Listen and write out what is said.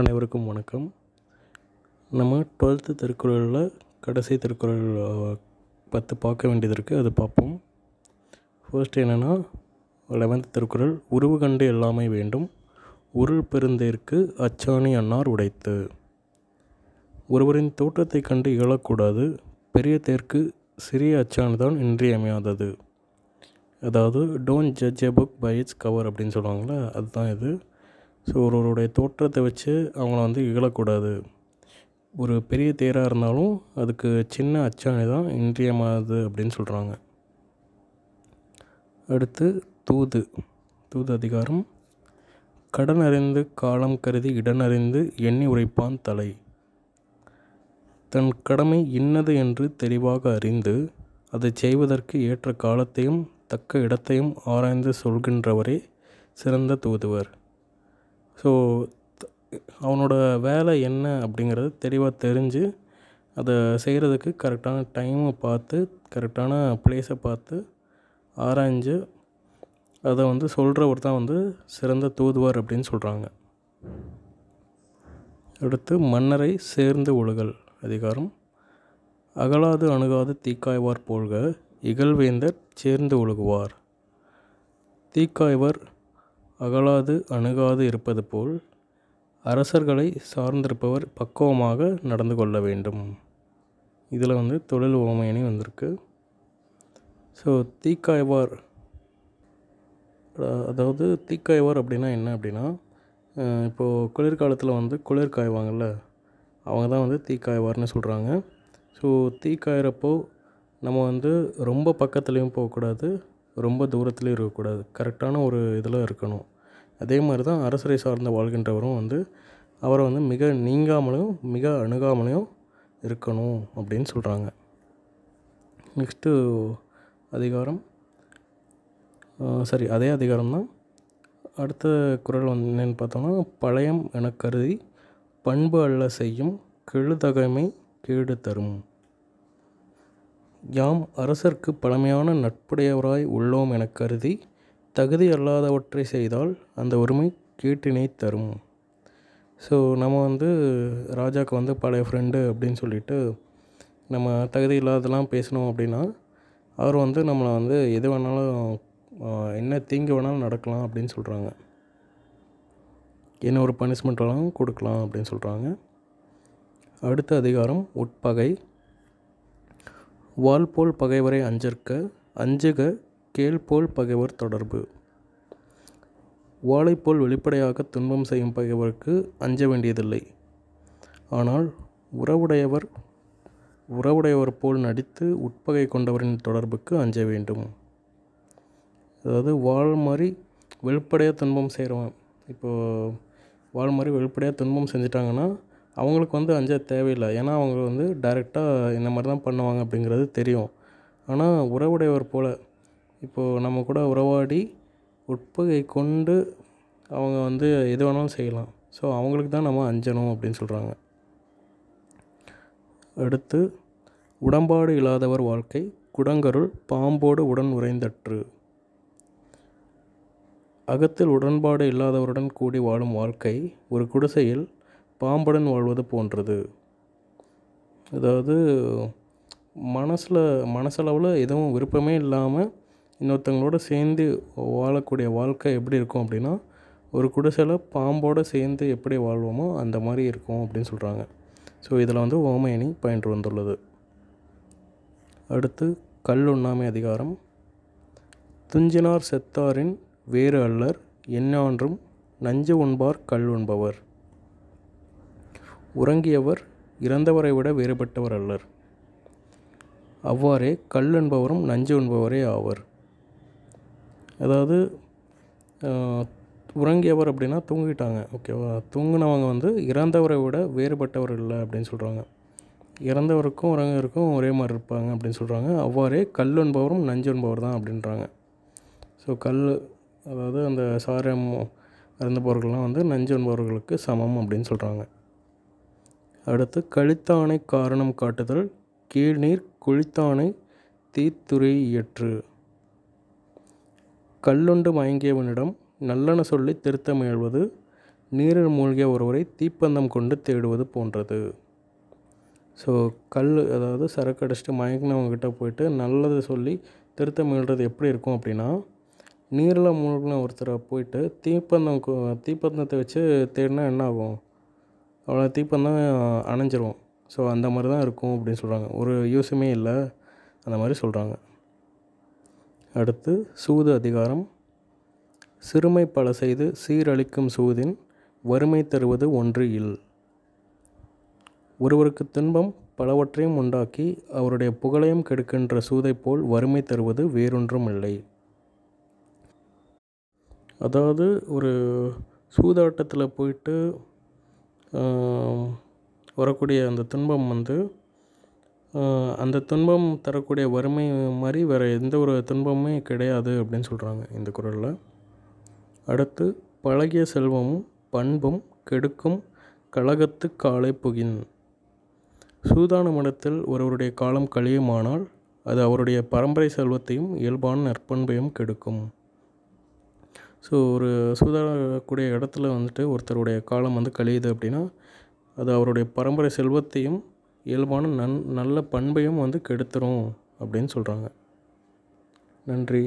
அனைவருக்கும் வணக்கம். நம்ம டுவெல்த்து திருக்குறளில் கடைசி திருக்குறள் பத்து பார்க்க வேண்டியது இருக்குது அது பார்ப்போம். ஃபர்ஸ்ட் என்னென்னா லெவன்த் திருக்குறள் உருவு கண்டு எல்லாமே வேண்டும். உருள் பெருந்தேற்கு அச்சாணி அன்னார் உடைத்து. ஒருவரின் தோற்றத்தை கண்டு இகழக்கூடாது. பெரிய தேர்க்கு சிறிய அச்சாணி தான் இன்றியமையாதது அதாவது don't judge a book by its cover அப்படின்னு சொல்லுவாங்கள்ல அதுதான் இது. ஸோ ஒருவருடைய தோற்றத்தை வச்சு அவங்கள வந்து இகழக்கூடாது. ஒரு பெரிய தேராக இருந்தாலும் அதுக்கு சின்ன அச்சாணி தான் இன்றியமானது அப்படின்னு சொல்கிறாங்க அடுத்து தூது தூது அதிகாரம். கடன் அறிந்து காலம் கருதி இடன் அறிந்து எண்ணி உரைப்பான் தலை. தன் கடமை இன்னது என்று தெளிவாக அறிந்து அதை செய்வதற்கு ஏற்ற காலத்தையும் தக்க இடத்தையும் ஆராய்ந்து சொல்கின்றவரே சிறந்த தூதுவர். ஸோ அவனோட வேலை என்ன அப்படிங்கிறது தெளிவாக தெரிஞ்சு அதை செய்கிறதுக்கு கரெக்டான டைமை பார்த்து கரெக்டான ப்ளேஸை பார்த்து ஆராய்ஞ்சு அதை வந்து சொல்கிறவர் தான் வந்து சிறந்த தூதுவர் அப்படின்னு சொல்கிறாங்க அடுத்து மன்னரை சேர்ந்து ஒழுகல் அதிகாரம். அகலாது அணுகாது தீக்காய்வார் போல்க இகழ்வேந்தர் சேர்ந்து ஒழுகுவார். தீக்காய்வர் அகலாது அணுகாது இருப்பது போல் அரசர்களை சார்ந்திருப்பவர் பக்குவமாக நடந்து கொள்ள வேண்டும். இதில் வந்து தொழில் உவமையணி வந்திருக்கு. ஸோ தீக்காய்வார் அதாவது தீக்காய்வார் அப்படின்னா என்ன அப்படின்னா இப்போது குளிர்காலத்தில் வந்து குளிர் காய்வாங்கள்ல அவங்க தான் வந்து தீக்காய்வார்னு சொல்கிறாங்க ஸோ தீக்காயிறப்போ நம்ம வந்து ரொம்ப பக்கத்துலேயும் போகக்கூடாது. ரொம்ப தூரத்துலேயும் இருக்கக்கூடாது. கரெக்டான ஒரு இதில் இருக்கணும். அதே மாதிரி தான் அரசரை சார்ந்த வாழ்கின்றவரும் வந்து அவரை வந்து மிக நீங்காமலையும் மிக அணுகாமலையும் இருக்கணும் அப்படின்னு சொல்கிறாங்க நெக்ஸ்ட்டு அதிகாரம். சரி அதே அதிகாரம் தான். அடுத்த குறள் வந்து என்னென்னு பார்த்தோம்னா பழையம் என கருதி பண்பு அல்ல செய்யும் கெழுதகைமை கேடு தரும். யாம் அரசர்க்கு பழமையான நட்புடையவராய் உள்ளோம் எனக் கருதி தகுதி அல்லாதவற்றை செய்தால் அந்த உரிமை கேட்டினை தரும். ஸோ நம்ம வந்து ராஜாவுக்கு வந்து பழைய ஃப்ரெண்டு அப்படின்னு சொல்லிட்டு நம்ம தகுதி இல்லாததெல்லாம் பேசணும் அப்படின்னா அவர் வந்து நம்மளை வந்து எது வேணாலும் என்ன தீங்கு வேணாலும் நடக்கலாம் அப்படின்னு சொல்கிறாங்க என்ன ஒரு பனிஷ்மெண்ட் வேணாலும் கொடுக்கலாம் அப்படின்னு சொல்கிறாங்க அடுத்த அதிகாரம் உட்பகை. வால் போல் பகைவரை அஞ்சற்க அஞ்சுக கேள் போல் பகைவர் தொடர்பு. வாளைப்போல் வெளிப்படையாக துன்பம் செய்யும் பகைவருக்கு அஞ்ச வேண்டியதில்லை. ஆனால் உறவுடையவர் உறவுடையவர் போல் நடித்து உட்பகை கொண்டவரின் தொடர்புக்கு அஞ்ச வேண்டும். அதாவது வாள் மாதிரி வெளிப்படையாக துன்பம் செய்கிறவன் இப்போது வாள் மாதிரி வெளிப்படையாக துன்பம் செஞ்சிட்டாங்கன்னா அவங்களுக்கு வந்து அஞ்ச தேவையில்லை. ஏன்னா அவங்க வந்து டைரெக்டாக இந்த மாதிரி தான் பண்ணுவாங்க அப்படிங்கிறது தெரியும். ஆனால் உறவுடையவர் போல் இப்போது நம்ம கூட உறவாடி உட்பகை கொண்டு அவங்க வந்து எது வேணாலும் செய்யலாம். ஸோ அவங்களுக்கு தான் நம்ம அஞ்சணும் அப்படின்னு சொல்கிறாங்க அடுத்து உடம்பாடு இல்லாதவர் வாழ்க்கை குடங்கருள் பாம்போடு உடன் உறைந்தற்று. அகத்தில் உடன்பாடு இல்லாதவருடன் கூடி வாழும் வாழ்க்கை ஒரு குடிசையில் பாம்புடன் வாழ்வது போன்றது. அதாவது மனசில் மனசளவில் எதுவும் விருப்பமே இல்லாமல் இன்னொருத்தவங்களோட சேர்ந்து வாழக்கூடிய வாழ்க்கை எப்படி இருக்கும் அப்படின்னா ஒரு குடிசையில் பாம்போடு சேர்ந்து எப்படி வாழ்வோமோ அந்த மாதிரி இருக்கும் அப்படின்னு சொல்கிறாங்க ஸோ இதில் வந்து ஓமயணி பயின்று வந்துள்ளது. அடுத்து கல் உண்ணாமை அதிகாரம். துஞ்சினார் செத்தாரின் வேறு அல்லர் என்னான்றும் நஞ்சு உண்பார் கல் உண்பவர். உறங்கியவர் இறந்தவரை விட வேறுபட்டவர் அல்லர். அவ்வாறே கல் என்பவரும் நஞ்சு உண்பவரே ஆவர். அதாவது உறங்கியவர் அப்படின்னா தூங்கிட்டாங்க ஓகேவா தூங்கினவங்க வந்து இறந்தவரை விட வேறுபட்டவர் இல்லை அப்படின்னு சொல்கிறாங்க இறந்தவருக்கும் உறங்கியவருக்கும் ஒரே மாதிரி இருப்பாங்க அப்படின்னு சொல்கிறாங்க அவ்வாறே கல் என்பவரும் நஞ்சு என்பவர் தான் அப்படின்றாங்க. ஸோ கல் அதாவது அந்த சாரம் இறந்தபவர்கள்லாம் வந்து நஞ்சு என்பவர்களுக்கு சமம் அப்படின்னு சொல்கிறாங்க அடுத்து கழித்தானை காரணம் காட்டுதல் கீழ்நீர் குழித்தானை தீத்துறை கல்லுண்டு மயங்கியவனிடம் நல்லன சொல்லி திருத்த முயல்வது நீரில் மூழ்கிய ஒருவரை தீப்பந்தம் கொண்டு தேடுவது போன்றது. ஸோ கல் அதாவது சரக்கு அடிச்சுட்டு மயங்கினவங்ககிட்ட போயிட்டு நல்லது சொல்லி திருத்த முயல்றது எப்படி இருக்கும் அப்படின்னா நீரில் மூழ்கின ஒருத்தரை போயிட்டு தீப்பந்தம் தீப்பந்தத்தை வச்சு தேடினா என்ன ஆகும்? அவ்வளோ தீப்பந்தம் அணைஞ்சிரும். ஸோ அந்த மாதிரி தான் இருக்கும் அப்படின்னு சொல்கிறாங்க ஒரு யூஸுமே இல்லை. அந்த மாதிரி சொல்கிறாங்க அடுத்து சூது அதிகாரம். சிறுமை பல செய்து சீரழிக்கும் சூதின் வறுமை தருவது ஒன்று இல். ஒருவருக்கு துன்பம் பலவற்றையும் உண்டாக்கி அவருடைய புகழையும் கெடுக்கின்ற சூதை போல் வறுமை தருவது வேறொன்றும் இல்லை. அதாவது ஒரு சூதாட்டத்தில் போயிட்டு வரக்கூடிய அந்த துன்பம் வந்து அந்த துன்பம் தரக்கூடிய வறுமை மாதிரி வேறு எந்த ஒரு துன்பமுமே கிடையாது அப்படின்னு சொல்கிறாங்க இந்த குறளில் அடுத்து பழகிய செல்வமும் பண்பும் கெடுக்கும் கழகத்து காலை புகின். சூதான மடத்தில் ஒருவருடைய காலம் கழியுமானால் அது அவருடைய பரம்பரை செல்வத்தையும் இயல்பான நற்பண்பையும் கெடுக்கும். ஸோ ஒரு சூதாடக்கூடிய இடத்துல வந்துட்டு ஒருத்தருடைய காலம் வந்து கழியுது அப்படின்னா அது அவருடைய பரம்பரை செல்வத்தையும் இயல்பான நன் நல்ல பண்பையும் வந்து கெடுத்துரும் அப்படின்னு சொல்கிறாங்க நன்றி.